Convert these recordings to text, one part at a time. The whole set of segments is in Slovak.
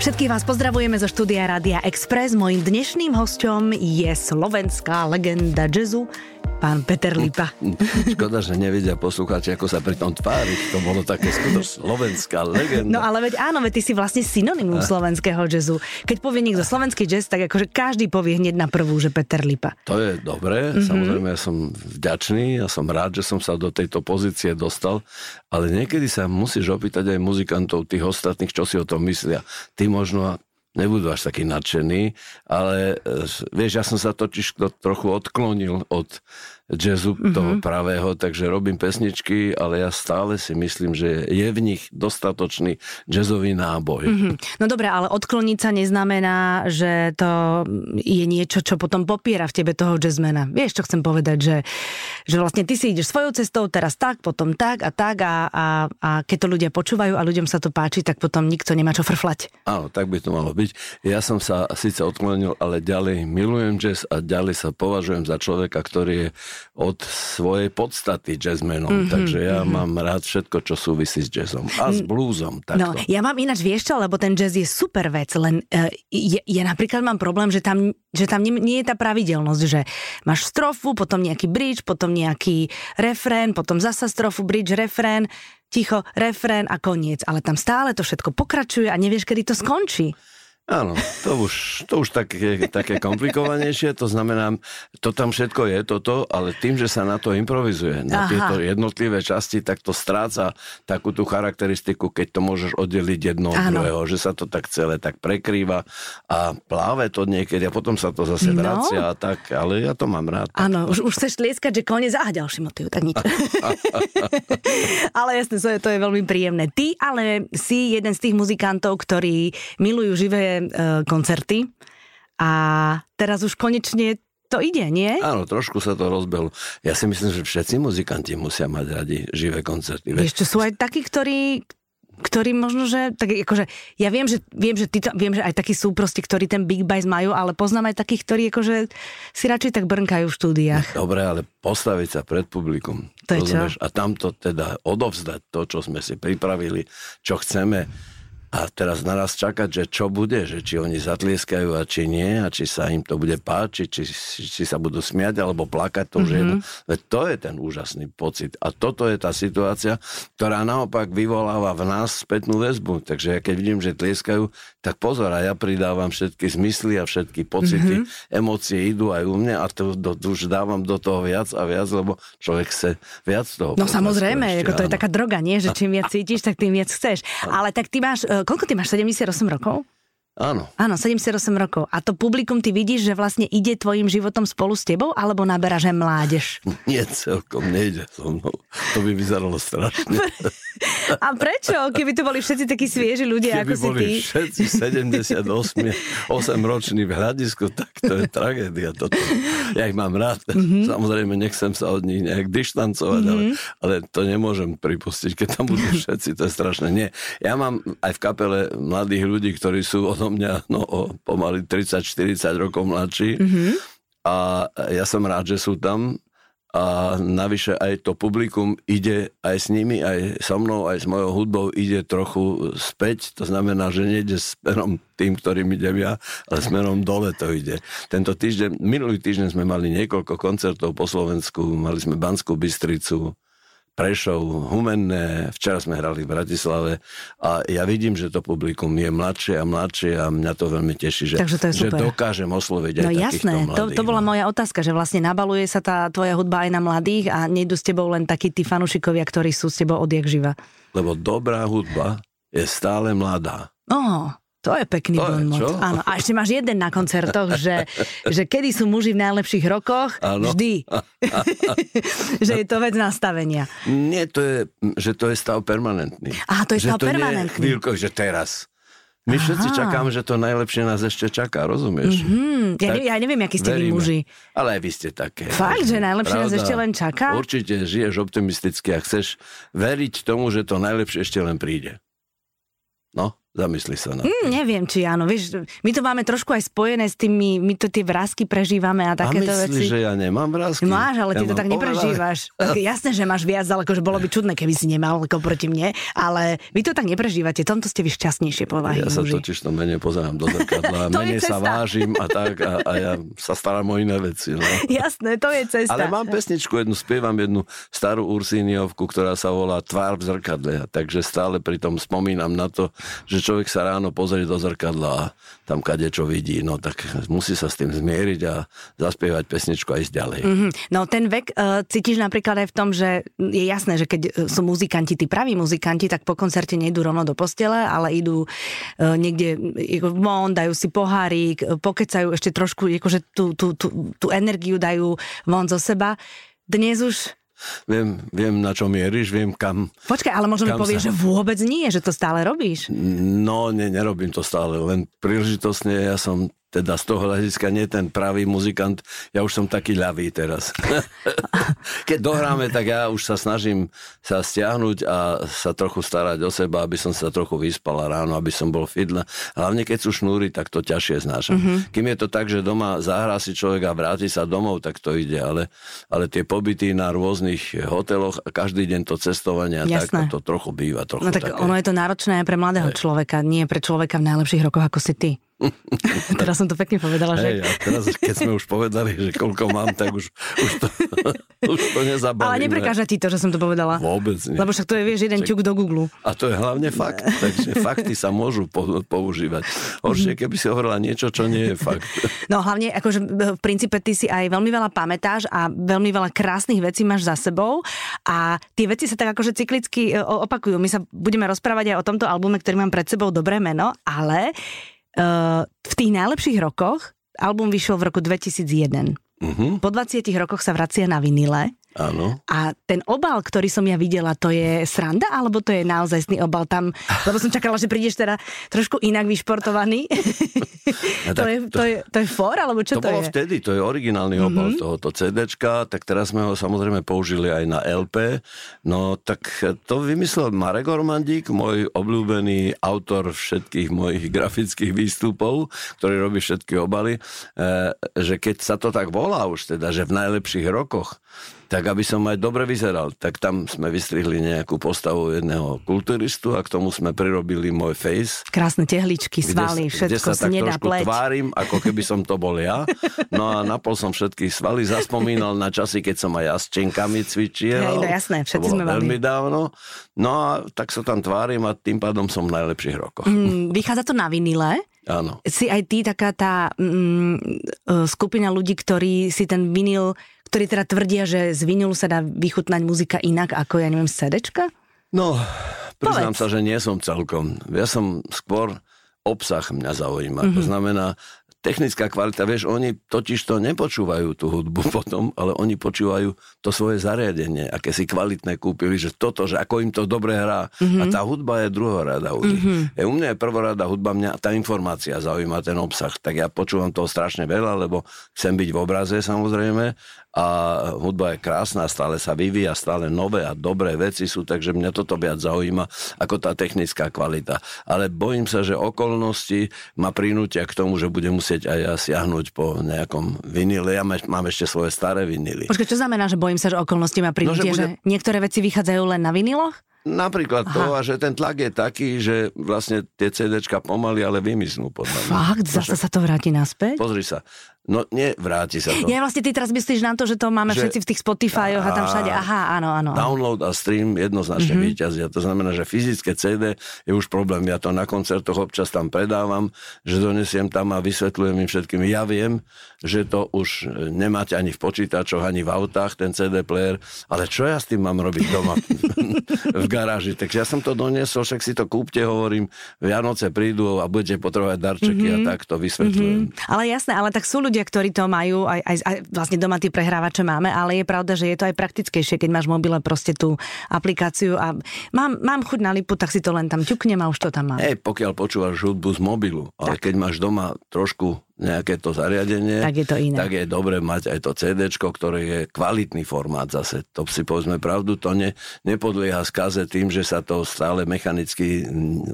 Všetkých vás pozdravujeme zo štúdia Rádia Express. Mojím dnešným hostom je slovenská legenda jazzu, pán Peter Lipa. Škoda, že nevedia poslucháči, ako sa pri tom tvári. To bolo také skutočne slovenská legenda. No ale veď áno, veď ty si vlastne synonymum slovenského jazzu. Keď povie niekto slovenský jazz, tak akože každý povie hneď na prvú, že Peter Lipa. To je dobré, mm-hmm. samozrejme ja som vďačný a ja som rád, že som sa do tejto pozície dostal, ale niekedy sa musíš opýtať aj muzikantov, tých ostatných, čo si o tom myslia. Ty možno nebudú až takí nadšení, ale e, vieš, ja som sa totiž trochu odklonil od jazzu mm-hmm. toho pravého, takže robím pesničky, ale ja stále si myslím, že je v nich dostatočný jazzový náboj. Mm-hmm. No dobre, ale odkloniť sa neznamená, že to je niečo, čo potom popiera v tebe toho jazzmena. Vieš, čo chcem povedať, že, že vlastne ty si ideš svojou cestou, teraz tak, potom tak a tak a, a, a keď to ľudia počúvajú a ľuďom sa to páči, tak potom nikto nemá čo frflať. Áno, tak by to malo byť. Ja som sa síce odklonil, ale ďalej milujem jazz a ďalej sa považujem za človeka, ktorý je od svojej podstaty jazzmenom. Mm-hmm, takže ja mm-hmm. mám rád všetko, čo súvisí s jazzom. A s bluesom. Takto. No, ja mám ináč, vieš čo, lebo ten jazz je super vec, len uh, ja, ja napríklad mám problém, že tam, že tam nie, nie je tá pravidelnosť, že máš strofu, potom nejaký bridge, potom nejaký refrén, potom zasa strofu, bridge, refrén, ticho, refrén a koniec. Ale tam stále to všetko pokračuje a nevieš, kedy to skončí. Áno, to už, to už také, také komplikovanejšie, to znamená, to tam všetko je toto, ale tým, že sa na to improvizuje, na Aha. tieto jednotlivé časti, tak to stráca takú tú charakteristiku, keď to môžeš oddeliť jedno od druhého, že sa to tak celé tak prekrýva a pláve to niekedy a potom sa to zase no. vracia a tak, ale ja to mám rád. Áno, už, už chceš tlieskať, že koniec a ďalší motiv, tak nič. ale jasne, to je, to je veľmi príjemné. Ty ale si jeden z tých muzikantov, ktorí milujú živé uh, koncerty a teraz už konečne to ide, nie? Áno, trošku sa to rozbehlo. Ja si myslím, že všetci muzikanti musia mať radi živé koncerty. Ešte sú aj takí, ktorí, ktorí možno, že, tak akože, ja viem, že, viem, že, ty, viem, že aj takí sú proste, ktorí ten big bass majú, ale poznám aj takých, ktorí akože si radšej tak brnkajú v štúdiách. Dobre, ale postaviť sa pred publikum. To je čo? A tamto teda odovzdať to, čo sme si pripravili, čo chceme a teraz naraz čakať, že čo bude, že či oni zatlieskajú a či nie, a či sa im to bude páčiť, či, či sa budú smiať alebo plakať, to už mm-hmm. je, to je ten úžasný pocit. A toto je tá situácia, ktorá naopak vyvoláva v nás spätnú väzbu. Takže ja keď vidím, že tlieskajú, tak pozor, a ja pridávam všetky zmysly a všetky pocity, mm-hmm. emócie idú aj u mňa a to, to, to už dávam do toho viac a viac, lebo človek chce viac toho. No samozrejme, ešte, ako to je taká droga, nie? Že čím viac cítiš, tak tým viac chceš. Ale tak ty máš e, koľko ty máš, 78 rokov? Áno. Áno, 78 rokov. A to publikum ty vidíš, že vlastne ide tvojim životom spolu s tebou, alebo naberáš aj mládež? Nie, celkom nejde so mnou. To by vyzeralo strašne. A prečo? Keby tu boli všetci takí svieži ľudia, Keby ako si boli ty. všetci 78 8 roční v hľadisku, tak to je tragédia. Toto. Ja ich mám rád. Mm-hmm. Samozrejme, nechcem sa od nich nejak dištancovať, mm-hmm. ale, ale to nemôžem pripustiť, keď tam budú všetci. To je strašné. Nie. Ja mám aj v kapele mladých ľudí, ktorí sú odo mňa no, o pomaly 30-40 rokov mladší. Mm-hmm. A ja som rád, že sú tam a navyše aj to publikum ide aj s nimi, aj so mnou, aj s mojou hudbou ide trochu späť, to znamená, že nejde smerom tým, ktorým idem ja, ale smerom dole to ide. Tento týždeň, minulý týždeň sme mali niekoľko koncertov po Slovensku, mali sme Banskú Bystricu, Prešov, Humenné, včera sme hrali v Bratislave a ja vidím, že to publikum je mladšie a mladšie a mňa to veľmi teší, že, Takže to je že dokážem osloviť aj No jasné, mladých, to, to bola no. moja otázka, že vlastne nabaluje sa tá tvoja hudba aj na mladých a nejdu s tebou len takí tí fanúšikovia, ktorí sú s tebou odjak živa. Lebo dobrá hudba je stále mladá. Oh. To je pekný to. Áno. A ešte máš jeden na koncertoch, že, že kedy sú muži v najlepších rokoch, Áno. vždy. že je to vec nastavenia. Nie, to je, že to je stav permanentný. Aha, to je že stav to permanentný. Nie je chvíľko, že teraz. My Aha. všetci čakáme, že to najlepšie nás ešte čaká, rozumieš? Mm-hmm. Ja, ne, ja neviem, akí ste vy muži. Ale aj vy ste také. Fakt, že najlepšie Pravda, nás ešte len čaká? Určite žiješ optimisticky a chceš veriť tomu, že to najlepšie ešte len príde. No? Zamysli sa na mm, Neviem, či áno. Vieš, my to máme trošku aj spojené s tými, my to tie vrázky prežívame a takéto a myslíš, veci. že ja nemám vrázky? Máš, ale ty ja to tak neprežívaš. Oveľa... Jasné, že máš viac, ale akože bolo by čudné, keby si nemal ako proti mne, ale vy to tak neprežívate. Tomto ste vy šťastnejšie povahy. Ja sa totiž to menej pozerám do zrkadla, menej sa vážim a tak a, a ja sa starám o iné veci. No. Jasné, to je cesta. Ale mám pesničku jednu, spievam jednu starú Ursíniovku, ktorá sa volá Tvár v zrkadle. Takže stále pri tom spomínam na to, že človek sa ráno pozrieť do zrkadla a tam kade čo vidí, no tak musí sa s tým zmieriť a zaspievať pesničku aj ísť ďalej. Mm-hmm. No ten vek uh, cítiš napríklad aj v tom, že je jasné, že keď e, sú muzikanti, tí praví muzikanti, tak po koncerte nejdú rovno do postele, ale idú uh, niekde von, dajú si pohárik, pokecajú ešte trošku, akože tú, tú, tú, tú energiu dajú von zo seba. Dnes už Viem, viem, na čo mieríš, viem kam. Počkaj, ale možno mi povieš, sa... že vôbec nie, že to stále robíš. No, nie, nerobím to stále, len príležitosne ja som teda z toho hľadiska nie ten pravý muzikant, ja už som taký ľavý teraz. Keď dohráme, tak ja už sa snažím sa stiahnuť a sa trochu starať o seba, aby som sa trochu vyspal ráno, aby som bol fidla. Hlavne keď sú šnúry, tak to ťažšie znášam. Mm-hmm. Kým je to tak, že doma zahrá si človek a vráti sa domov, tak to ide, ale, ale tie pobyty na rôznych hoteloch a každý deň to cestovanie, tak to trochu býva. Trochu no tak také. ono je to náročné aj pre mladého Hej. človeka, nie pre človeka v najlepších rokoch ako si ty. teraz som to pekne povedala, že... Hej, a teraz, keď sme už povedali, že koľko mám, tak už, už, to, už to nezabavíme. Ale neprekáža ti to, že som to povedala. Vôbec nie. Lebo však to je, vieš, jeden ťuk do Google. A to je hlavne fakt. Takže fakty sa môžu po, používať. Horšie, keby si hovorila niečo, čo nie je fakt. No hlavne, akože v princípe ty si aj veľmi veľa pamätáš a veľmi veľa krásnych vecí máš za sebou a tie veci sa tak akože cyklicky e, opakujú. My sa budeme rozprávať aj o tomto albume, ktorý mám pred sebou dobré meno, ale Uh, v tých najlepších rokoch album vyšiel v roku 2001. Uh-huh. Po 20 rokoch sa vracia na vinile. Áno. A ten obal, ktorý som ja videla, to je sranda, alebo to je naozaj obal tam? Lebo som čakala, že prídeš teda trošku inak vyšportovaný. Ja, to, je, to, to, je, to je for, alebo čo to, to bolo je? vtedy, to je originálny obal mm-hmm. tohoto CDčka, tak teraz sme ho samozrejme použili aj na LP. No tak to vymyslel Marek Ormandík, môj obľúbený autor všetkých mojich grafických výstupov, ktorý robí všetky obaly, eh, že keď sa to tak volá už teda, že v najlepších rokoch, tak aby som aj dobre vyzeral. Tak tam sme vystrihli nejakú postavu jedného kulturistu a k tomu sme prirobili môj face. Krásne tehličky, svaly, kde, všetko kde sa tak nedá pleť. tvárim, ako keby som to bol ja. No a napol som všetky svaly, zaspomínal na časy, keď som aj ja s čenkami cvičil. Hej, no jasné, všetci sme mali. veľmi dávno. No a tak sa tam tvárim a tým pádom som v najlepších rokoch. Mm, vychádza to na vinile? Áno. Si aj ty taká tá mm, e, skupina ľudí, ktorí si ten vinyl ktorí teda tvrdia, že z vinilu sa dá vychutnať muzika inak ako, ja neviem, z CDčka? No, priznám Povedz. sa, že nie som celkom. Ja som skôr obsah mňa zaujíma. Mm-hmm. To znamená, technická kvalita, vieš, oni totiž to nepočúvajú tú hudbu potom, ale oni počúvajú to svoje zariadenie, aké si kvalitné kúpili, že toto, že ako im to dobre hrá. Mm-hmm. A tá hudba je druhorada u nich. Mm-hmm. E, u mňa je prvorada hudba, mňa tá informácia zaujíma, ten obsah. Tak ja počúvam toho strašne veľa, lebo chcem byť v obraze samozrejme a hudba je krásna, stále sa vyvíja, stále nové a dobré veci sú, takže mňa toto viac zaujíma ako tá technická kvalita. Ale bojím sa, že okolnosti ma prinútia k tomu, že budem musieť aj ja siahnuť po nejakom vinile. Ja mám ešte svoje staré vinily. Počkaj, čo znamená, že bojím sa, že okolnosti ma prinútia, no, že, bude... že niektoré veci vychádzajú len na viniloch? Napríklad Aha. to, a že ten tlak je taký, že vlastne tie CDčka pomaly, ale vymiznú podľa mňa. Fakt? Zase sa to vráti naspäť? Pozri sa. No nie, vráti sa to. Ja vlastne ty teraz myslíš na to, že to máme že, všetci v tých Spotify a tam všade. Aha, áno, áno. Download a stream jednoznačne mm-hmm. výťazia. To znamená, že fyzické CD je už problém. Ja to na koncertoch občas tam predávam, že donesiem tam a vysvetľujem im všetkým. Ja viem, že to už nemáte ani v počítačoch, ani v autách, ten CD player, ale čo ja s tým mám robiť doma v garáži? Takže ja som to doniesol, však si to kúpte, hovorím, Vianoce prídu a budete potrebovať darčeky mm-hmm. a tak to vysvetľujem. Mm-hmm. Ale jasné, ale tak sú ľudia, ľudia, ktorí to majú, aj, aj, aj vlastne doma tie prehrávače máme, ale je pravda, že je to aj praktickejšie, keď máš mobile proste tú aplikáciu a mám, mám chuť na lipu, tak si to len tam ťuknem a už to tam mám. Hej, pokiaľ počúvaš hudbu z mobilu, ale tak. keď máš doma trošku nejaké to zariadenie, tak je to iné. tak je dobre mať aj to CD, ktoré je kvalitný formát zase. To si povedzme pravdu, to ne, nepodlieha skaze tým, že sa to stále mechanicky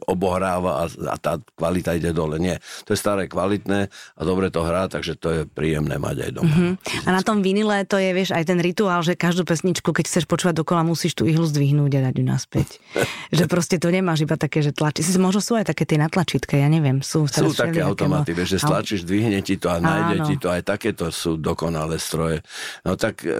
obohráva a, a tá kvalita ide dole. Nie, to je staré kvalitné a dobre to hrá, takže to je príjemné mať aj doma. Mm-hmm. A na tom vinile to je, vieš, aj ten rituál, že každú pesničku, keď chceš počúvať dokola, musíš tú ihlu zdvihnúť a dať ju naspäť. že proste to nemáš iba také, že tlačí. Možno sú aj také tie natlačítke, ja neviem. Sú, sú také automaty, vieš, že stlačíš, zdvihne ti to a nájde ti to. Aj takéto sú dokonalé stroje. No tak uh,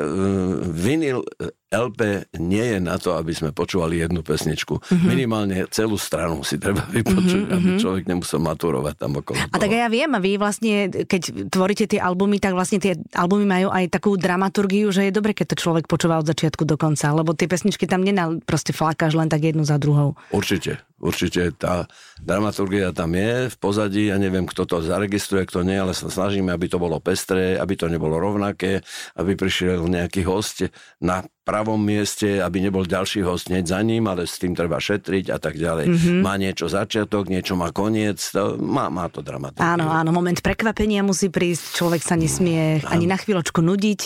vinyl LP nie je na to, aby sme počúvali jednu pesničku. Mm-hmm. Minimálne celú stranu si treba vypočuť, mm-hmm. aby človek nemusel maturovať tam okolo A tak ja viem, a vy vlastne, keď tvoríte tie albumy, tak vlastne tie albumy majú aj takú dramaturgiu, že je dobre, keď to človek počúva od začiatku do konca, lebo tie pesničky tam nenal, proste flákaš len tak jednu za druhou. Určite, určite tá dramaturgia tam je v pozadí, ja neviem, kto to zaregistruje, kto nie, ale sa snažíme, aby to bolo pestré, aby to nebolo rovnaké, aby prišiel nejaký host na pravom mieste, aby nebol ďalší host hneď za ním, ale s tým treba šetriť a tak ďalej. Mm-hmm. Má niečo začiatok, niečo má koniec, to, má, má to dramatické. Áno, áno, moment prekvapenia musí prísť, človek sa nesmie áno. ani na chvíľočku nudiť.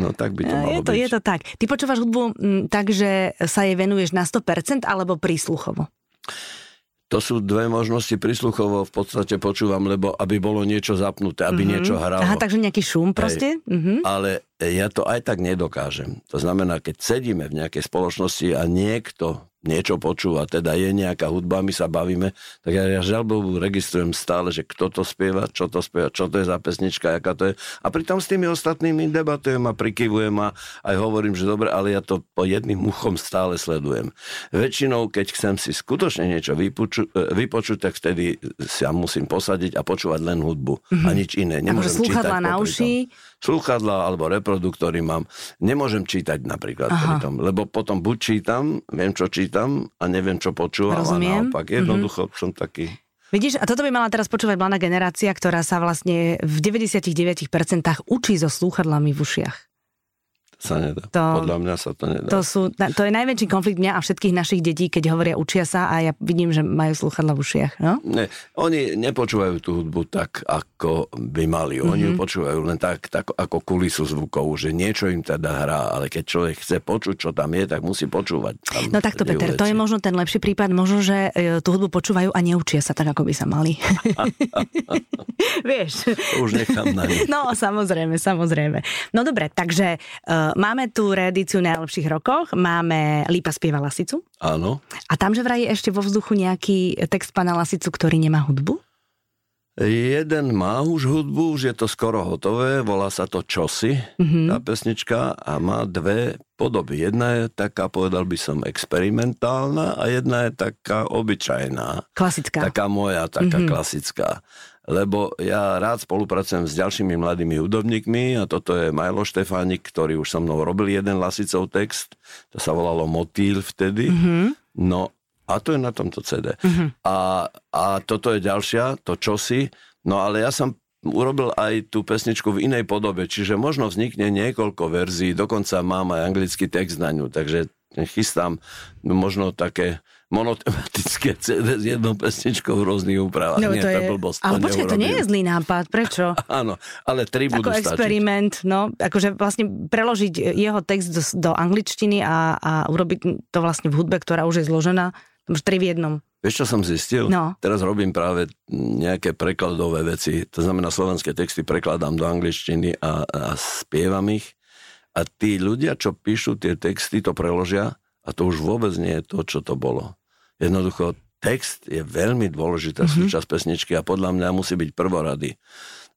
No tak by to malo je to, byť. Je to tak. Ty počúvaš hudbu m, tak, že sa jej venuješ na 100% alebo prísluchovo? To sú dve možnosti prísluchovo v podstate počúvam, lebo aby bolo niečo zapnuté, aby mm-hmm. niečo hralo. Aha, takže nejaký šum proste? Hej, mm-hmm. Ale ja to aj tak nedokážem. To znamená, keď sedíme v nejakej spoločnosti a niekto niečo počúva, teda je nejaká hudba, my sa bavíme, tak ja, ja žalbovu registrujem stále, že kto to spieva, čo to spieva, čo to je za pesnička, aká to je. A pritom s tými ostatnými debatujem a prikyvujem a aj hovorím, že dobre, ale ja to po jedným uchom stále sledujem. Väčšinou, keď chcem si skutočne niečo vypoču, e, vypočuť, tak vtedy sa musím posadiť a počúvať len hudbu mm-hmm. a nič iné. Nemôžem čítať na uši? Slúchadla alebo reproduktory mám. Nemôžem čítať napríklad pri tom, lebo potom buď čítam, viem čo čítam a neviem čo počúvam Rozumiem. a naopak jednoducho mm-hmm. som taký Vidíš, a toto by mala teraz počúvať mladá generácia, ktorá sa vlastne v 99% učí so slúchadlami v ušiach sa nedá. To, Podľa mňa sa to nedá. To, sú, to je najväčší konflikt mňa a všetkých našich detí, keď hovoria učia sa a ja vidím, že majú slúchadla v ušiach. No? Ne, oni nepočúvajú tú hudbu tak, ako by mali. Oni mm-hmm. ju počúvajú len tak, tak ako kulisu zvukov, že niečo im teda hrá, ale keď človek chce počuť, čo tam je, tak musí počúvať. Tam no takto, Peter, veci. to je možno ten lepší prípad. Možno, že e, tú hudbu počúvajú a neučia sa tak, ako by sa mali. Vieš. To už nechám na nich. No, samozrejme, samozrejme. No dobre, takže uh, máme tu reedíciu najlepších rokoch, máme Lípa spieva Lasicu. Áno. A tam, že vraj je ešte vo vzduchu nejaký text pana Lasicu, ktorý nemá hudbu? Jeden má už hudbu, už je to skoro hotové, volá sa to Čosi, mm-hmm. tá pesnička a má dve podoby. Jedna je taká, povedal by som, experimentálna a jedna je taká obyčajná. Klasická. Taká moja, taká mm-hmm. klasická lebo ja rád spolupracujem s ďalšími mladými hudobníkmi a toto je Majlo Štefánik, ktorý už so mnou robil jeden Lasicov text, to sa volalo Motýl vtedy. Mm-hmm. No a to je na tomto CD. Mm-hmm. A, a toto je ďalšia, to čosi, no ale ja som urobil aj tú pesničku v inej podobe, čiže možno vznikne niekoľko verzií, dokonca mám aj anglický text na ňu, takže chystám možno také monotematické CD s jednou pesničkou v rôznych úpravách. No, nie, to je... blbosť. Ale počkaj, to nie je zlý nápad. Prečo? Áno, ale tri budú Ako experiment, no, akože vlastne preložiť jeho text do, do angličtiny a, a urobiť to vlastne v hudbe, ktorá už je zložená, už tri v jednom. Vieš, čo som zistil? No. Teraz robím práve nejaké prekladové veci, to znamená slovenské texty prekladám do angličtiny a, a spievam ich. A tí ľudia, čo píšu tie texty, to preložia a to už vôbec nie je to, čo to bolo. Jednoducho, text je veľmi dôležitá mm-hmm. súčasť pesničky a podľa mňa musí byť prvorady.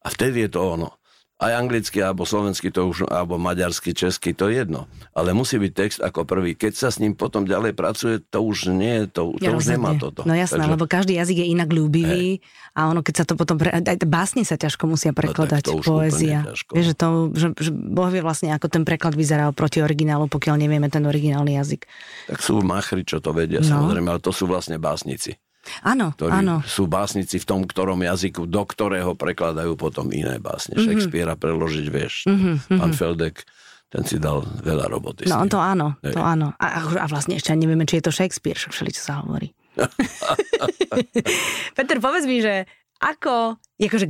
A vtedy je to ono aj anglicky, alebo slovenský, to už, alebo maďarsky, česky, to je jedno. Ale musí byť text ako prvý. Keď sa s ním potom ďalej pracuje, to už nie, to, to ja už nemá toto. No jasné, Takže... lebo každý jazyk je inak ľúbivý hey. a ono, keď sa to potom, pre... aj básne sa ťažko musia prekladať, no, poézia. Vieš, že, to, že, že Boh vie vlastne, ako ten preklad vyzeral proti originálu, pokiaľ nevieme ten originálny jazyk. Tak sú machri, čo to vedia, no. samozrejme, ale to sú vlastne básnici. Áno, ktorí áno. sú básnici v tom, ktorom jazyku, do ktorého prekladajú potom iné básne. Mm-hmm. Shakespearea preložiť, vieš. Mm-hmm. Pán Feldek, ten si dal veľa roboty. No to áno, Hej. to áno. A, a vlastne ešte nevieme, či je to Shakespeare, všeli, čo sa hovorí. Peter, povedz mi, že ako, akože,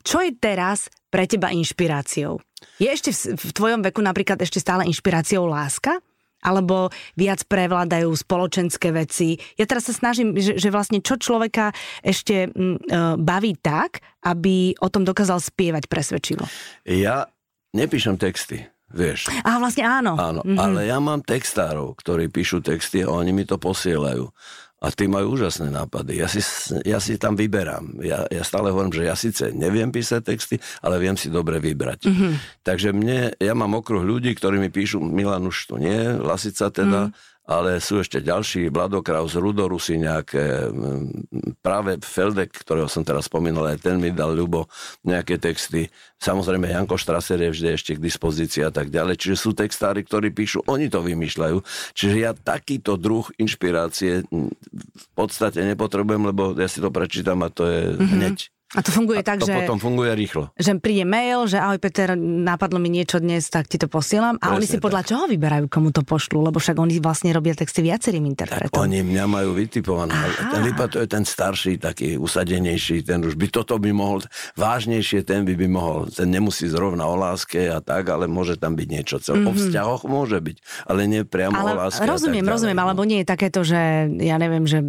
čo je teraz pre teba inšpiráciou? Je ešte v, v tvojom veku napríklad ešte stále inšpiráciou láska? Alebo viac prevládajú spoločenské veci. Ja teraz sa snažím, že, že vlastne čo človeka ešte m, uh, baví tak, aby o tom dokázal spievať presvedčivo. Ja nepíšem texty. Vieš. A vlastne áno. Áno, mm-hmm. ale ja mám textárov, ktorí píšu texty a oni mi to posielajú. A tí majú úžasné nápady. Ja si, ja si tam vyberám. Ja, ja stále hovorím, že ja síce neviem písať texty, ale viem si dobre vybrať. Mm-hmm. Takže mne, ja mám okruh ľudí, ktorí mi píšu, Milan už to nie, Lasica teda, mm ale sú ešte ďalší, Vladokraus, Rudorusy nejaké, práve Feldek, ktorého som teraz spomínal, aj ten mi dal ľubo nejaké texty. Samozrejme, Janko Štraser je vždy ešte k dispozícii a tak ďalej. Čiže sú textári, ktorí píšu, oni to vymýšľajú. Čiže ja takýto druh inšpirácie v podstate nepotrebujem, lebo ja si to prečítam a to je mm-hmm. hneď. A to funguje a tak, to že... potom funguje rýchlo. Že príde mail, že ahoj Peter, napadlo mi niečo dnes, tak ti to posielam. A Presne oni si podľa tak. čoho vyberajú, komu to pošlu? Lebo však oni vlastne robia texty viacerým interpretom. Tak oni mňa majú vytipované. Lipa to je ten starší, taký usadenejší, ten už by toto by mohol, vážnejšie ten by by mohol, ten nemusí zrovna o láske a tak, ale môže tam byť niečo. Cel, mm-hmm. O mhm. vzťahoch môže byť, ale nie priamo ale o láske. Rozumiem, rozumiem, no. alebo nie je takéto, že ja neviem, že...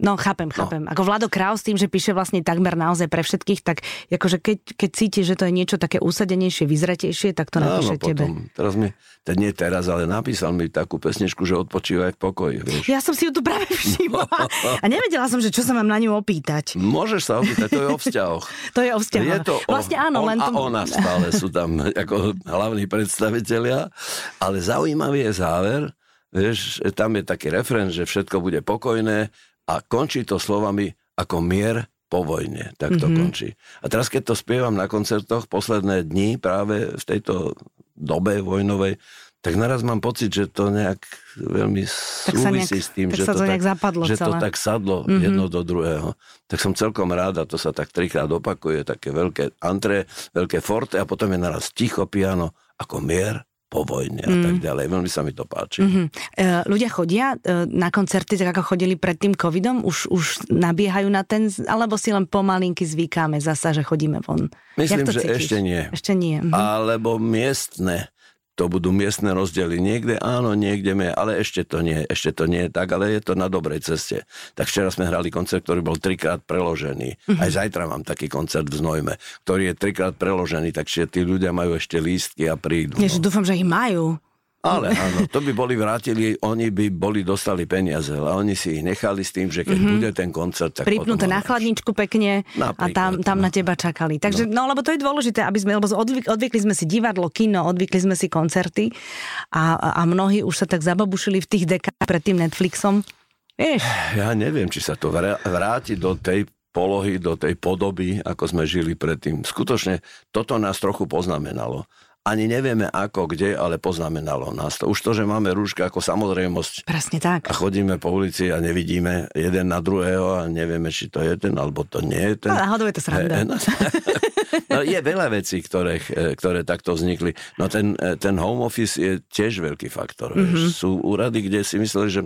No chápem, chápem. No. Ako Vlado Kraus tým, že píše vlastne takmer naozaj pre všetkých, tak akože keď, keď cíti, že to je niečo také usadenejšie, vyzretejšie, tak to napíše Áno, tebe. Teraz mi, to nie teraz, ale napísal mi takú pesničku, že odpočívaj v pokoji. Vieš. Ja som si ju tu práve všimla a nevedela som, že čo sa mám na ňu opýtať. Môžeš sa opýtať, to je o vzťahoch. to je o vzťahoch. Je to vlastne áno, on len to... a ona stále sú tam ako hlavní predstavitelia, ale zaujímavý je záver, vieš, tam je taký referent, že všetko bude pokojné a končí to slovami ako mier po vojne. Tak to mm-hmm. končí. A teraz, keď to spievam na koncertoch posledné dni práve v tejto dobe vojnovej, tak naraz mám pocit, že to nejak veľmi súvisí nejak, s tým, že, to, to, tak, zapadlo že to tak sadlo mm-hmm. jedno do druhého. Tak som celkom rád a to sa tak trikrát opakuje, také veľké antre, veľké forte a potom je naraz ticho piano ako mier po vojne a mm. tak ďalej. Veľmi sa mi to páči. Mm-hmm. E, ľudia chodia e, na koncerty, tak ako chodili pred tým covidom? Už, už nabiehajú na ten, alebo si len pomalinky zvykáme zasa, že chodíme von? Myslím, že cítiš? ešte nie. Ešte nie. Mhm. Alebo miestne to budú miestne rozdiely. Niekde áno, niekde nie, ale ešte to nie, ešte to nie je tak, ale je to na dobrej ceste. Tak včera sme hrali koncert, ktorý bol trikrát preložený. Mm-hmm. Aj zajtra mám taký koncert v Znojme, ktorý je trikrát preložený, takže tí ľudia majú ešte lístky a prídu. No. dúfam, že ich majú. Ale áno, to by boli vrátili, oni by boli dostali peniaze, ale oni si ich nechali s tým, že keď mm-hmm. bude ten koncert, tak Pripnuté na chladničku pekne Napríklad, a tam, tam no. na teba čakali. Takže, no. no lebo to je dôležité, aby sme, lebo odvyk, odvykli sme si divadlo, kino, odvykli sme si koncerty a, a mnohí už sa tak zababušili v tých dekách pred tým Netflixom. Vieš? Ja neviem, či sa to vráti do tej polohy, do tej podoby, ako sme žili predtým. Skutočne toto nás trochu poznamenalo ani nevieme ako, kde, ale poznamenalo nás to. Už to, že máme rúška ako samozrejmosť. Presne tak. A chodíme po ulici a nevidíme jeden na druhého a nevieme, či to je ten, alebo to nie je ten. No, náhodou je to sranda. No, je veľa vecí, ktoré, ktoré takto vznikli. No ten, ten home office je tiež veľký faktor. Mm-hmm. Sú úrady, kde si mysleli, že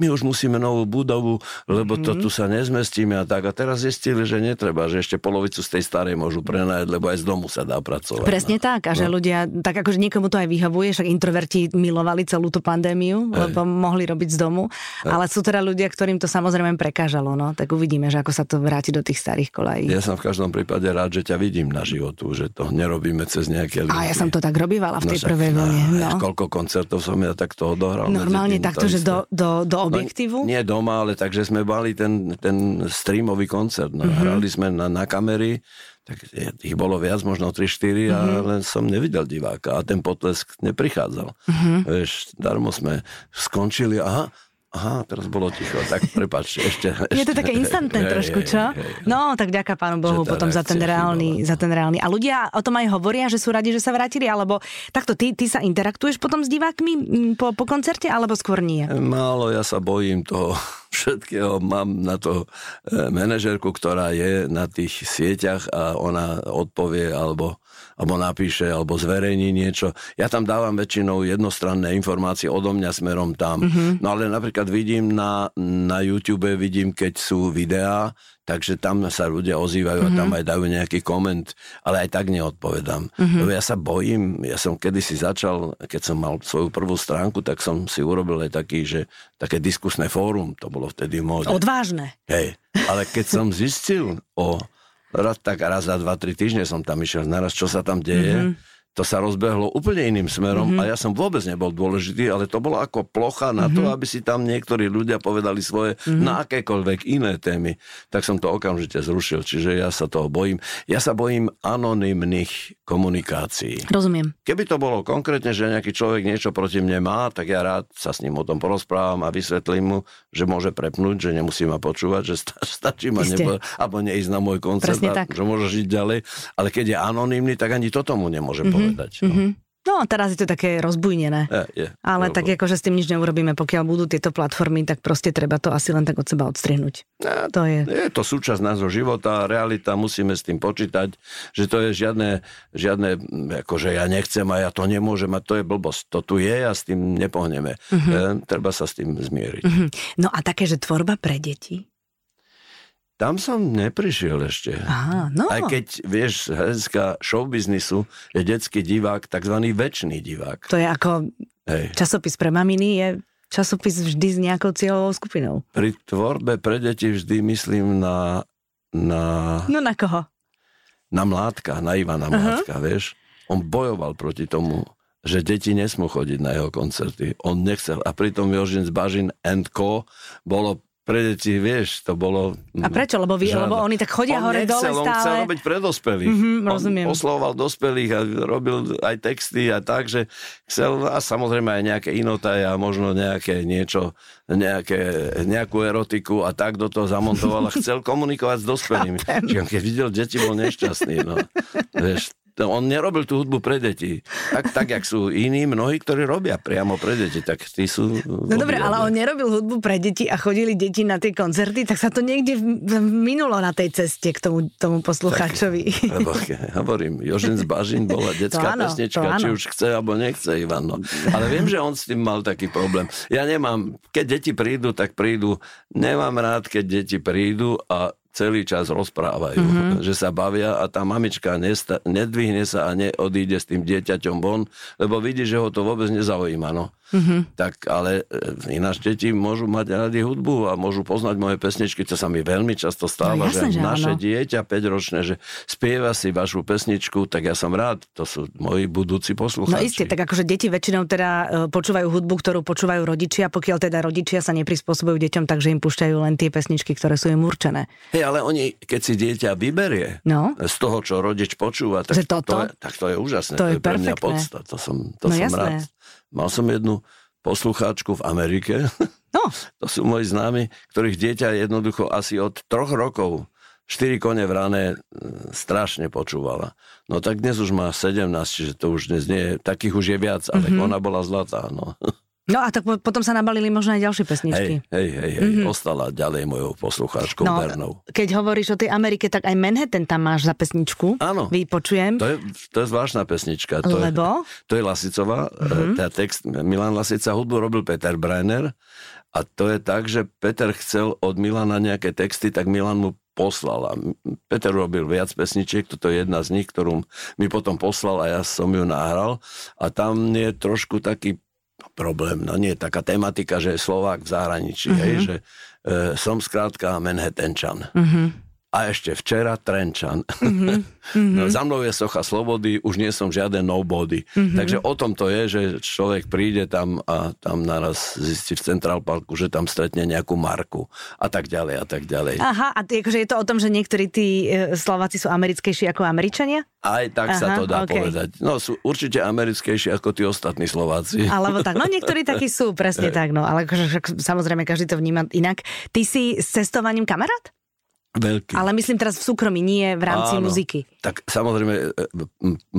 my už musíme novú budovu, lebo mm-hmm. to mhm. tu sa nezmestíme a tak. A teraz zistili, že netreba, že ešte polovicu z tej starej môžu prenajať, lebo aj z domu sa dá pracovať. Presne no. tak. A že no. ľudia tak akože niekomu to aj vyhovuje, však introverti milovali celú tú pandémiu, Ej. lebo mohli robiť z domu, Ej. ale sú teda ľudia, ktorým to samozrejme prekážalo, no, tak uvidíme, že ako sa to vráti do tých starých kolají. Ja som v každom prípade rád, že ťa vidím na životu, že to nerobíme cez nejaké ľudí. A ja som to tak robívala v tej no, prvej vlne. No. Koľko koncertov som ja takto odohral. Normálne takto, že do, do, do objektívu? No, nie doma, ale takže sme mali ten, ten streamový koncert. No. Mm-hmm. Hrali sme na, na kamery tak ich bolo viac, možno 3-4 mm-hmm. a mhm. len som nevidel diváka a ten potlesk neprichádzal. Mm-hmm. Vieš, darmo sme skončili, aha, Aha, teraz bolo ticho, tak prepáč, ešte, ešte. Je to také instantné trošku, čo? No, tak ďaká pánu Bohu potom za ten, reálny, za ten reálny. A ľudia o tom aj hovoria, že sú radi, že sa vrátili, alebo takto, ty, ty sa interaktuješ potom s divákmi po, po koncerte, alebo skôr nie? Málo, ja sa bojím toho všetkého. Mám na to e, manažerku, ktorá je na tých sieťach a ona odpovie alebo, alebo napíše alebo zverejní niečo. Ja tam dávam väčšinou jednostranné informácie odo mňa smerom tam. Mm-hmm. No ale napríklad vidím na, na YouTube, vidím, keď sú videá, takže tam sa ľudia ozývajú mm-hmm. a tam mhm. aj dajú nejaký koment, ale aj tak neodpovedám. Mm-hmm. Lebo ja sa bojím, ja som kedysi začal, keď som mal svoju prvú stránku, tak som si urobil aj taký, že také diskusné fórum, to bolo vtedy móde. Odvážne. Hej, ale keď som zistil o raz, tak raz za dva, tri týždne som tam išiel. Naraz, čo sa tam deje, mm-hmm to sa rozbehlo úplne iným smerom mm-hmm. a ja som vôbec nebol dôležitý, ale to bolo ako plocha na mm-hmm. to, aby si tam niektorí ľudia povedali svoje mm-hmm. na akékoľvek iné témy. Tak som to okamžite zrušil, čiže ja sa toho bojím. Ja sa bojím anonymných komunikácií. Rozumiem. Keby to bolo konkrétne, že nejaký človek niečo proti mne má, tak ja rád sa s ním o tom porozprávam a vysvetlím mu, že môže prepnúť, že nemusí ma počúvať, že sta- stačí ma nebo, alebo neísť na môj koncert, a, že môže žiť ďalej. Ale keď je anonymný, tak ani to tomu nemôže mm-hmm povedať. No. Mm-hmm. No a teraz je to také rozbujnené. Je, je, Ale tak ako, že s tým nič neurobíme, pokiaľ budú tieto platformy, tak proste treba to asi len tak od seba odstrihnúť. Ja, to je. je to súčasť nášho života, realita, musíme s tým počítať, že to je žiadne, žiadne ako že ja nechcem a ja to nemôžem a to je blbosť. To tu je a s tým nepohneme. Uh-huh. E, treba sa s tým zmieriť. Uh-huh. No a také, že tvorba pre deti? Tam som neprišiel ešte. Aha, no. Aj keď, vieš, hľadiska showbiznisu je detský divák, takzvaný väčší divák. To je ako Hej. časopis pre maminy, je časopis vždy s nejakou cieľovou skupinou. Pri tvorbe pre deti vždy myslím na... na no na koho? Na Mládka, na Ivana Mládka, uh-huh. vieš. On bojoval proti tomu, že deti nesmú chodiť na jeho koncerty. On nechcel. A pritom Jožin z Bažin and Co. bolo pre deti, vieš, to bolo... A prečo? Lebo, vy, lebo oni tak chodia on hore nechcel, dole stále. On chcel robiť pre dospelých. Mm-hmm, rozumiem. On oslovoval dospelých a robil aj texty a tak, že chcel, a samozrejme aj nejaké inotaj a možno nejaké niečo, nejaké, nejakú erotiku a tak do toho zamontoval a chcel komunikovať s dospelými. Čiže keď videl deti, bol nešťastný. No. Vieš, on nerobil tú hudbu pre deti. Tak, tak jak sú iní mnohí, ktorí robia priamo pre deti, tak tí sú... No dobre, ale on nerobil hudbu pre deti a chodili deti na tie koncerty, tak sa to niekde minulo na tej ceste k tomu, tomu poslucháčovi. Tak, lebo, hovorím, Jožin z Bažin bola detská áno, pesnička, či už chce alebo nechce Ivan. No. Ale viem, že on s tým mal taký problém. Ja nemám, keď deti prídu, tak prídu. Nemám rád, keď deti prídu a celý čas rozprávajú, mm-hmm. že sa bavia a tá mamička nesta- nedvihne sa a neodíde s tým dieťaťom von, lebo vidí, že ho to vôbec nezaujíma. No. Mm-hmm. Tak ale e, ináč deti môžu mať radi hudbu a môžu poznať moje pesničky, to sa mi veľmi často stáva, no, jasne, že, že naše dieťa 5-ročné, že spieva si vašu pesničku, tak ja som rád, to sú moji budúci poslucháči. No isté, tak akože deti väčšinou teda e, počúvajú hudbu, ktorú počúvajú rodičia, pokiaľ teda rodičia sa neprispôsobujú deťom, takže im púšťajú len tie pesničky, ktoré sú im určené. Hej, ale oni, keď si dieťa vyberie no? z toho, čo rodič počúva, tak, to, je, tak to je úžasné. To, to je, je pre mňa podsta. To som, to no, som rád. Mal som jednu poslucháčku v Amerike. No. to sú moji známi, ktorých dieťa jednoducho asi od troch rokov štyri kone v rane e, strašne počúvala. No tak dnes už má 17, čiže to už dnes nie je, takých už je viac, ale mm-hmm. ona bola zlatá. No. No a tak potom sa nabalili možno aj ďalšie pesničky. Hej, hej, hej, hej. Mm-hmm. ostala ďalej mojou poslucháčkou no, Bernou. Keď hovoríš o tej Amerike, tak aj Manhattan tam máš za pesničku. Áno. Vypočujem. To je, to je zvláštna pesnička. To Lebo? Je, to je Lasicová. Mm-hmm. Tá text Milan Lasica, hudbu robil Peter Brenner. A to je tak, že Peter chcel od Milana nejaké texty, tak Milan mu poslal. A Peter robil viac pesničiek, toto je jedna z nich, ktorú mi potom poslal a ja som ju nahral. A tam je trošku taký problém, no nie, taká tematika, že Slovák v zahraničí, uh-huh. hej, že e, som skrátka Manhattančan. Uh-huh a ešte včera Trenčan. Mm-hmm. no, za mnou je socha slobody, už nie som žiaden nobody. Mm-hmm. Takže o tom to je, že človek príde tam a tam naraz zistí v Central Parku, že tam stretne nejakú marku a tak ďalej a tak ďalej. Aha, a akože je to o tom, že niektorí tí e, Slováci sú americkejší ako Američania? Aj tak Aha, sa to dá okay. povedať. No sú určite americkejší ako tí ostatní Slováci. Alebo tak, no niektorí takí sú, presne tak, no ale akože, samozrejme každý to vníma inak. Ty si s cestovaním kamarát? Veľký. Ale myslím teraz v súkromí, nie v rámci Áno. muziky. Tak samozrejme, e,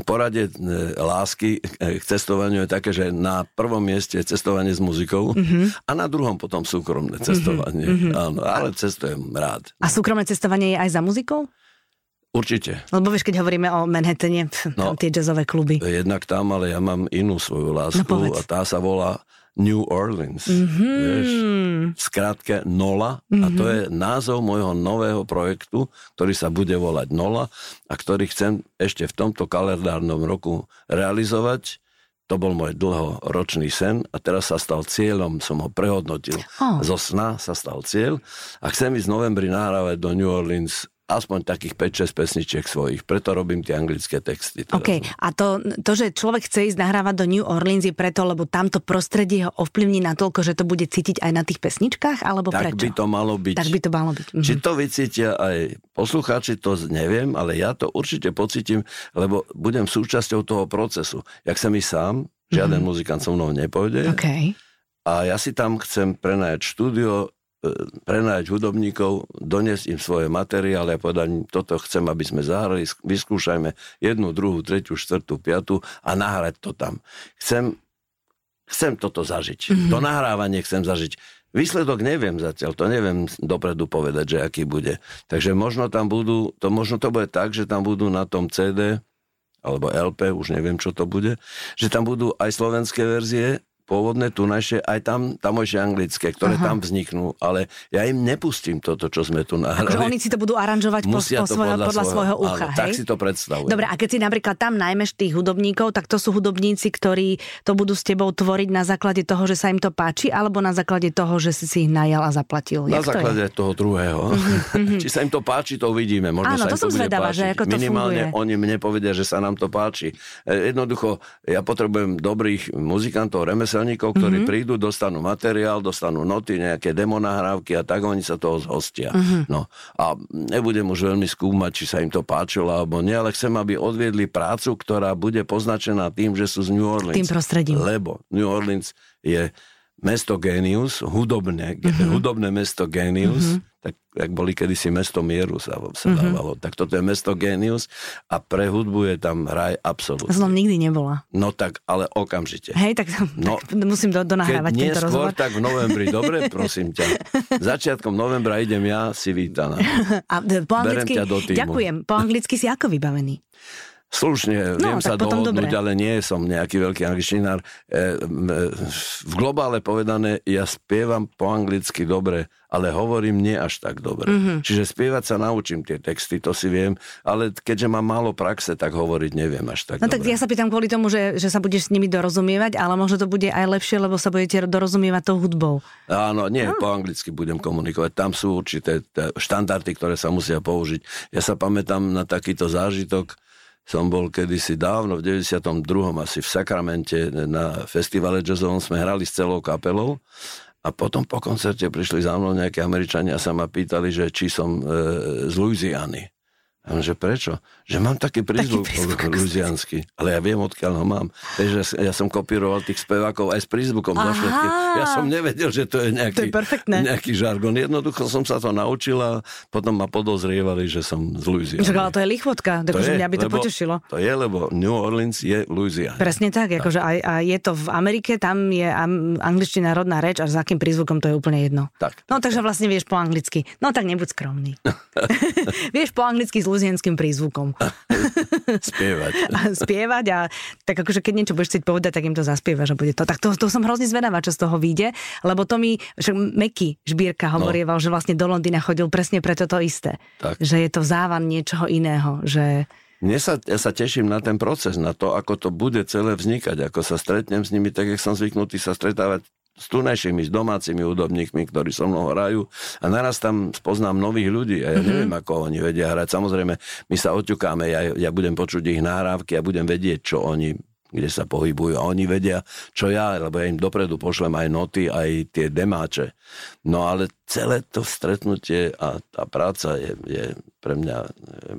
poradie e, lásky e, k cestovaniu je také, že na prvom mieste je cestovanie s muzikou Mhm. a na druhom potom súkromné cestovanie. Áno, ale cestujem rád. A súkromné cestovanie je aj za muzikou? Určite. Lebo vieš, keď hovoríme o Manhattane, pf, No. tam tie jazzové kluby. Jednak tam, ale ja mám inú svoju lásku No, povedz. a tá sa volá New Orleans. Mm-hmm. Vieš? Skrátke Nola a to je názov môjho nového projektu, ktorý sa bude volať Nola a ktorý chcem ešte v tomto kalendárnom roku realizovať. To bol môj dlhoročný sen a teraz sa stal cieľom, som ho prehodnotil. Oh. Zo sna sa stal cieľ a chcem ísť v novembri nahrávať do New Orleans aspoň takých 5-6 pesničiek svojich. Preto robím tie anglické texty. teraz. OK, a to, to, že človek chce ísť nahrávať do New Orleans je preto, lebo tamto prostredie ho ovplyvní natoľko, že to bude cítiť aj na tých pesničkách, alebo Tak prečo? by to malo byť. Tak by to malo byť. Mhm. Či to vycítia aj poslucháči, to neviem, ale ja to určite pocítim, lebo budem súčasťou toho procesu. Jak som i sám, žiaden mm-hmm. muzikant so mnou nepôjde OK. a ja si tam chcem prenajať štúdio, e, prenajať hudobníkov, doniesť im svoje materiály a povedať toto chcem, aby sme zahrali, sk- vyskúšajme jednu, druhú, tretiu, štvrtú, piatu a nahrať to tam. Chcem, chcem toto zažiť. Mm-hmm. To nahrávanie chcem zažiť. Výsledok neviem zatiaľ, to neviem dopredu povedať, že aký bude. Takže možno tam budú, to možno to bude tak, že tam budú na tom CD alebo LP, už neviem, čo to bude, že tam budú aj slovenské verzie, pôvodné, tunajšie, aj tam tamojšie anglické, ktoré Aha. tam vzniknú, ale ja im nepustím toto, čo sme tu nahrali. oni si to budú aranžovať po, Musia po to svojho, podľa, podľa svojho ucha, áno? Tak si to predstavujem. Dobre, a keď si napríklad tam najmeš tých hudobníkov, tak to sú hudobníci, ktorí to budú s tebou tvoriť na základe toho, že sa im to páči, alebo na základe toho, že si si ich najal a zaplatil. Na Jak to je? Mhm, základe toho druhého. Či sa im to páči, to uvidíme. Možno Áno, sa to som zvedavá, páčiť. že ako to Minimálne funguje. oni mne povedia, že sa nám to páči. E, Jednoducho, ja potrebujem dobrých muzikantov, remeselníkov, ktorí Mhm. prídu, dostanú materiál, dostanú noty, nejaké demonahrávky a tak oni sa toho zhostia. Mhm. No a nebudem už veľmi skúmať, či sa im to páčilo alebo nie, ale chcem, aby odviedli prácu, ktorá bude poznačená tým, že sú z New Orleans. Tým prostredím. Lebo New Orleans je mesto Genius, hudobné, Mhm. hudobné mesto Genius, tak jak boli kedysi mesto mieru sa, sa Mhm. dávalo, tak toto je mesto Genius a pre hudbu je tam raj absolútne. Som nikdy nebola. No tak, ale okamžite. Hej, tak, No, tak musím do, Keď donahrávať tento neskôr, rozhovor. tak v novembri, dobre, prosím ťa. Začiatkom novembra idem ja si vítaná. A e, po berem anglicky, ťa do týmu. ďakujem, po anglicky si ako vybavený? Slušne, No, viem tak sa dohodnúť, dobre. ale nie som nejaký veľký angličtinár. E, e, v globále povedané, ja spievam po anglicky dobre, ale hovorím nie až tak dobre. Mhm. Mm-hmm. Čiže spievať sa naučím tie texty, to si viem, ale keďže mám málo praxe, tak hovoriť neviem až tak No tak dobre. ja sa pýtam kvôli tomu, že, že sa budeš s nimi dorozumievať, ale možno to bude aj lepšie, lebo sa budete dorozumievať tou hudbou. Áno, nie, po anglicky budem komunikovať. Tam sú určité štandardy, ktoré sa musia použiť. Ja sa pamätám na takýto zážitok, som bol kedysi dávno, v 92. asi v Sakramente na festivale jazzovom sme hrali s celou kapelou a potom po koncerte prišli za mnou nejaké Američania a sa ma pýtali, že či som e, z Louisiany. A že prečo? Že mám taký prízvuk ako luziansky, ale ja viem, odkiaľ ho mám. Takže ja som kopíroval tých spevákov aj s prízvukom Aha. všetkých. Ja som nevedel, že to je nejaký, To je perfektné. nejaký žargon. Jednoducho som sa to naučil a potom ma podozrievali, že som z Louisiany. Však ale to je lichvotka, takže mňa by to potešilo. To je, lebo New Orleans je Louisiana. Presne tak, akože aj, a je to v Amerike, tam je angličtina rodná reč a s akým prízvukom to je úplne jedno. Tak. No takže vlastne vieš po anglicky. No tak nebuď skromný. vieš po anglicky s luzienským prízvukom. Spievať. a spievať a tak akože keď niečo budeš chcieť povedať, tak im to zaspievaš a bude to. Tak to, to som hrozne zvedavá, čo z toho vyjde, lebo to mi, však Meky Žbírka hovorieval, že vlastne do Londýna chodil presne preto to isté. Tak. Že je to závan niečoho iného, že... Mne sa, ja sa teším na ten proces, na to, ako to bude celé vznikať, ako sa stretnem s nimi, tak jak som zvyknutý sa stretávať s tunajšími, s domácimi hudobníkmi, ktorí so mnou hrajú a naraz tam spoznám nových ľudí a ja neviem, ako oni vedia hrať. Samozrejme, my sa oťukáme, ja, ja budem počuť ich nahrávky a budem vedieť, čo oni kde sa pohybujú a oni vedia, čo ja, lebo ja im dopredu pošlem aj noty, aj tie demáče. No ale celé to stretnutie a tá práca je, je pre mňa,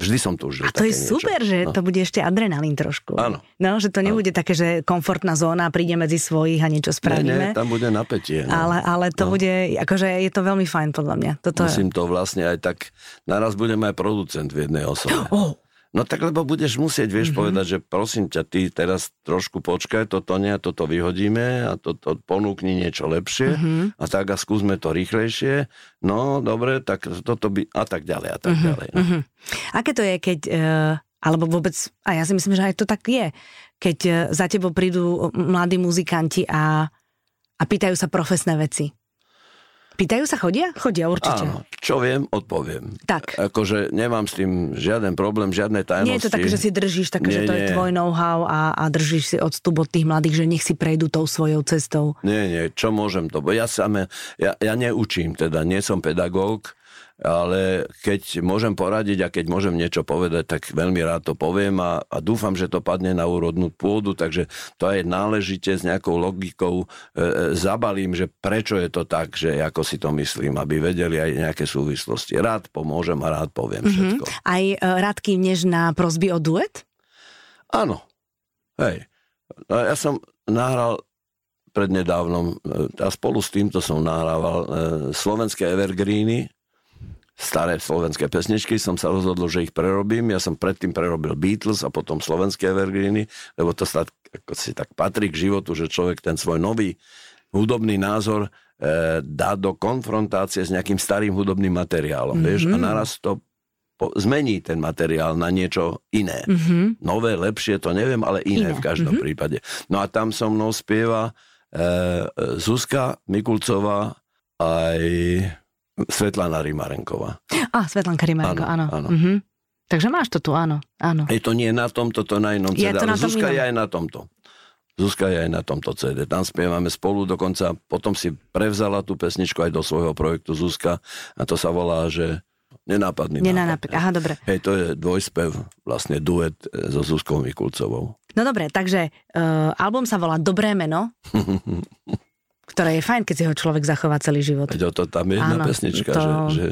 vždy som tu už. A to je niečo. super, že no. to bude ešte adrenalín trošku. Áno. No, že to nebude áno. také, že komfortná zóna, príde medzi svojich a niečo spravíme. Nie, nie tam bude napätie. No. Ale, ale to no. bude, akože je to veľmi fajn podľa mňa. Toto Musím to vlastne aj tak, naraz budem aj producent v jednej osobe. Oh, No tak lebo budeš musieť, vieš, mm-hmm. povedať, že prosím ťa, ty teraz trošku počkaj, toto nie, toto vyhodíme a toto ponúkni niečo lepšie mm-hmm. a tak a skúsme to rýchlejšie. No, dobre, tak toto by... a tak ďalej, a tak mm-hmm. ďalej. No. Mm-hmm. Aké to je, keď... Uh, alebo vôbec, a ja si myslím, že aj to tak je, keď uh, za tebou prídu mladí muzikanti a, a pýtajú sa profesné veci. Pýtajú sa, chodia? Chodia určite. Áno, čo viem, odpoviem. Tak. Akože nemám s tým žiaden problém, žiadne tajnosti. Nie je to také, že si držíš také, nie, že to nie. je tvoj know-how a, a držíš si odstup od tých mladých, že nech si prejdú tou svojou cestou. Nie, nie, čo môžem to? Ja same, ja, ja neučím teda, nie som pedagóg, ale keď môžem poradiť a keď môžem niečo povedať, tak veľmi rád to poviem a, a dúfam, že to padne na úrodnú pôdu, takže to aj náležite s nejakou logikou e, e, zabalím, že prečo je to tak, že ako si to myslím, aby vedeli aj nejaké súvislosti. Rád pomôžem a rád poviem mm-hmm. všetko. Aj e, rád kývneš na prosby o duet? Áno. Hej. No, ja som nahral prednedávnom e, a spolu s týmto som nahrával e, slovenské evergreeny staré slovenské pesničky, som sa rozhodol, že ich prerobím. Ja som predtým prerobil Beatles a potom slovenské evergreeny, lebo to sa ako si tak patrí k životu, že človek ten svoj nový hudobný názor e, dá do konfrontácie s nejakým starým hudobným materiálom, mm-hmm. vieš, a naraz to po, zmení ten materiál na niečo iné. Mm-hmm. Nové, lepšie, to neviem, ale iné, iné. v každom mm-hmm. prípade. No a tam so mnou spieva e, Zuzka Mikulcová aj Svetlana Rimarenková. A, Svetlanka Rimarenková, áno. áno. Mhm. Takže máš to tu, áno. áno. Je to nie na tomto, to na inom CD, ale Zuzka je aj na tomto. Zuzka je aj na tomto CD. Tam spievame spolu, dokonca potom si prevzala tú pesničku aj do svojho projektu Zuzka a to sa volá, že Nenápadný Nenápadný, aha, dobre. Hej, to je dvojspev, vlastne duet e, so Zuzkou Mikulcovou. No dobre, takže uh, album sa volá Dobré meno. ktoré je fajn, keď si ho človek zachová celý život. Veď o to tam je jedna Áno, pesnička, to... že, že,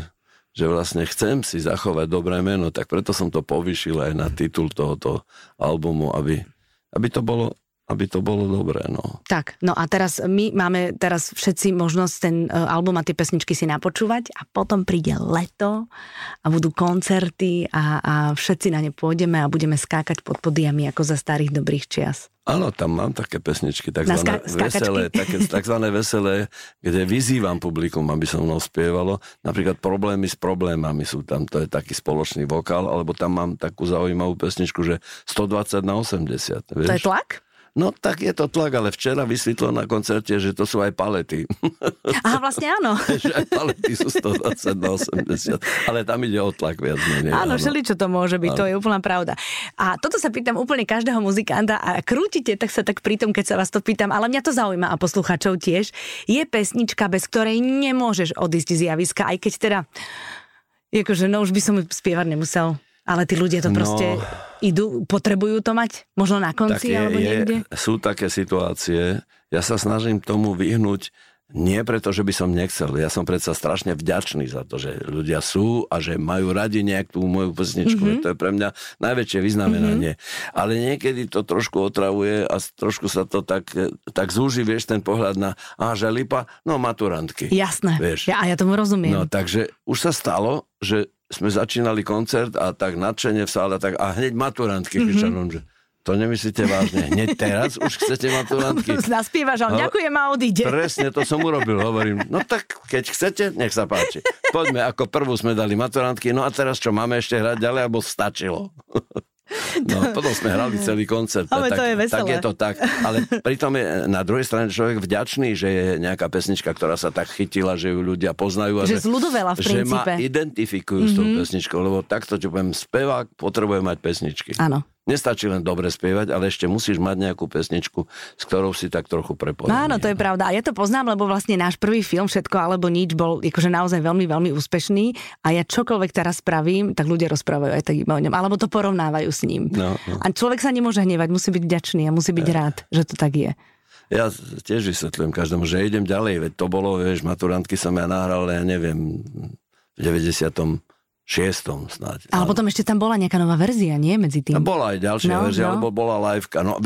že vlastne chcem si zachovať dobré meno, tak preto som to povyšil aj na titul tohoto albumu, aby, aby to bolo aby to bolo dobré, no. Tak, no a teraz my máme teraz všetci možnosť ten uh, album a tie pesničky si napočúvať a potom príde leto a budú koncerty a, a všetci na ne pôjdeme a budeme skákať pod podiami ako za starých dobrých čias. Áno, tam mám také pesničky, takzvané ska- veselé, také, takzvané veselé, kde vyzývam publikum, aby som mnou spievalo. Napríklad problémy s problémami sú tam, to je taký spoločný vokál, alebo tam mám takú zaujímavú pesničku, že 120 na 80. Vieš? To je tlak? No tak je to tlak, ale včera vysvetlo na koncerte, že to sú aj palety. Aha, vlastne áno. že aj palety sú 120 na 80. Ale tam ide o tlak viac menej. Áno, všeli, čo to môže byť, áno. to je úplná pravda. A toto sa pýtam úplne každého muzikanta a krútite tak sa tak pritom, keď sa vás to pýtam, ale mňa to zaujíma a poslucháčov tiež. Je pesnička, bez ktorej nemôžeš odísť z javiska, aj keď teda, akože no už by som spievať nemusel. Ale tí ľudia to no, proste idú, potrebujú to mať? Možno na konci je, alebo niekde? Je, sú také situácie. Ja sa snažím tomu vyhnúť nie preto, že by som nechcel. Ja som predsa strašne vďačný za to, že ľudia sú a že majú radi nejak tú moju pesničku. Mm-hmm. To je pre mňa najväčšie vyznamenanie. Mm-hmm. Ale niekedy to trošku otravuje a trošku sa to tak, tak zúži, vieš, ten pohľad na, a že lipa, no maturantky. Jasné. Vieš. Ja, a ja tomu rozumiem. No takže už sa stalo, že sme začínali koncert a tak nadšene v sále tak, a hneď maturantky mm-hmm. kričanom, že to nemyslíte vážne. Hneď teraz už chcete maturantky. Naspievaš, ale ďakujem a odíde. Presne, to som urobil. Hovorím, no tak keď chcete, nech sa páči. Poďme, ako prvú sme dali maturantky, no a teraz čo, máme ešte hrať ďalej, alebo stačilo? No, potom sme hrali celý koncert. Ale tak, to je veselé. Tak je to tak. Ale pritom je na druhej strane človek vďačný, že je nejaká pesnička, ktorá sa tak chytila, že ju ľudia poznajú. A že, že zľudovela v princípe. Že ma identifikujú mm-hmm. s tou mhm. pesničkou, lebo takto, čo poviem, spevák potrebuje mať pesničky. Áno. Nestačí len dobre spievať, ale ešte musíš mať nejakú pesničku, s ktorou si tak trochu prepojený. No áno, to je pravda. A ja to poznám, lebo vlastne náš prvý film Všetko alebo nič bol akože naozaj veľmi, veľmi úspešný a ja čokoľvek teraz spravím, tak ľudia rozprávajú aj tak o ňom, alebo to porovnávajú s ním. No, no. A človek sa nemôže hnevať, musí byť vďačný a musí byť rád, že to tak je. Ja tiež vysvetľujem každému, že idem ďalej, veď to bolo, vieš, maturantky som ja nahral, ja neviem, v 90 šiestom snáď. Ale potom ešte tam bola nejaká nová verzia, nie? Medzi tým. Bola aj ďalšia no, verzia, no. alebo bola liveka. No,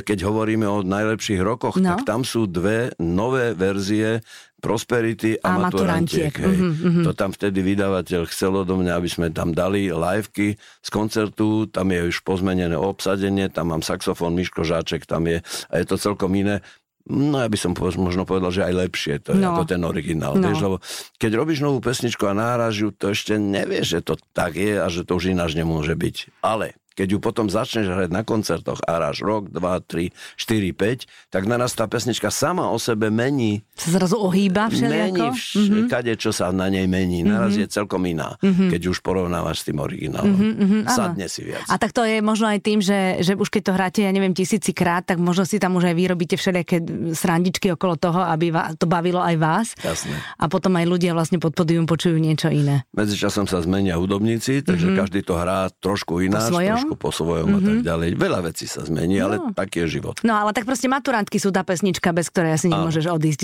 keď hovoríme o najlepších rokoch, no. tak tam sú dve nové verzie Prosperity a, a Maturantiek. Hej. Uh-huh. To tam vtedy vydavateľ chcel odo mňa, aby sme tam dali liveky z koncertu, tam je už pozmenené obsadenie, tam mám saxofón, Miško Žáček, tam je, a je to celkom iné. No ja by som možno povedal, že aj lepšie to je no. ako ten originál. No. Vieš, lebo keď robíš novú pesničku a náraž to ešte nevieš, že to tak je a že to už ináč nemôže byť. Ale keď ju potom začneš hrať na koncertoch a ráš rok, 2, 3, 4, 5, tak naraz tá pesnička sama o sebe mení. Sa zrazu ohýba všelijako? Mení vš- mm-hmm. kade, čo sa na nej mení. Naraz mm-hmm. je celkom iná, mm-hmm. keď už porovnávaš s tým originálom. Mm-hmm, Sadne si viac. A tak to je možno aj tým, že, že už keď to hráte, ja neviem, tisíci krát, tak možno si tam už aj vyrobíte všelijaké srandičky okolo toho, aby to bavilo aj vás. Jasne. A potom aj ľudia vlastne pod podium počujú niečo iné. Medzičasom sa zmenia hudobníci, takže mm-hmm. každý to hrá trošku ináč, trošku po svojom mm-hmm. a tak mhm. ďalej. Veľa vecí sa zmení, no. ale taký je život. No ale tak proste maturantky sú tá pesnička, bez ktorej asi nemôžeš odísť.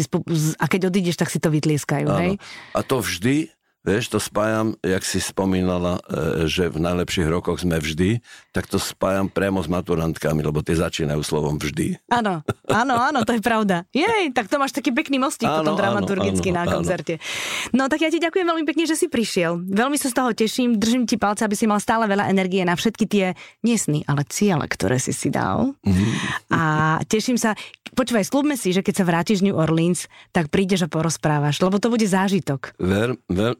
A keď odídeš, tak si to vytlieskajú, hej? A to vždy Vieš, to spájam, jak si spomínala, e, že v najlepších rokoch sme vždy, tak to spájam priamo s maturantkami, lebo tie začínajú slovom vždy. Áno, áno, áno, to je pravda. Jej, tak to máš taký pekný mostík áno, potom dramaturgicky áno, na koncerte. Áno. No tak ja ti ďakujem veľmi pekne, že si prišiel. Veľmi sa z toho teším, držím ti palce, aby si mal stále veľa energie na všetky tie nesny, ale ciele, ktoré si si dal. Mm-hmm. A teším sa, počúvaj, slúbme si, že keď sa vrátiš New Orleans, tak prídeš a porozprávaš, lebo to bude zážitok. Ver, ver,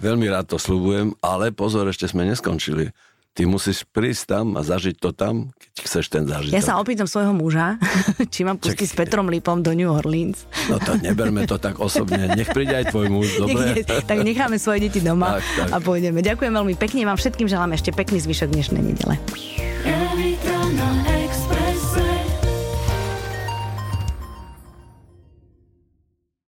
Veľmi rád to slúbujem, ale pozor, ešte sme neskončili. Ty musíš prísť tam a zažiť to tam, keď chceš ten zážitok. Ja sa opýtam svojho muža, či mám pustiť s Petrom Lipom do New Orleans. No to neberme to tak osobne. Nech príde aj tvoj muž, dobre? Nech, tak necháme svoje deti doma tak, tak. a pôjdeme. Ďakujem veľmi pekne, vám všetkým želám ešte pekný zvyšok dnešnej nedele. Every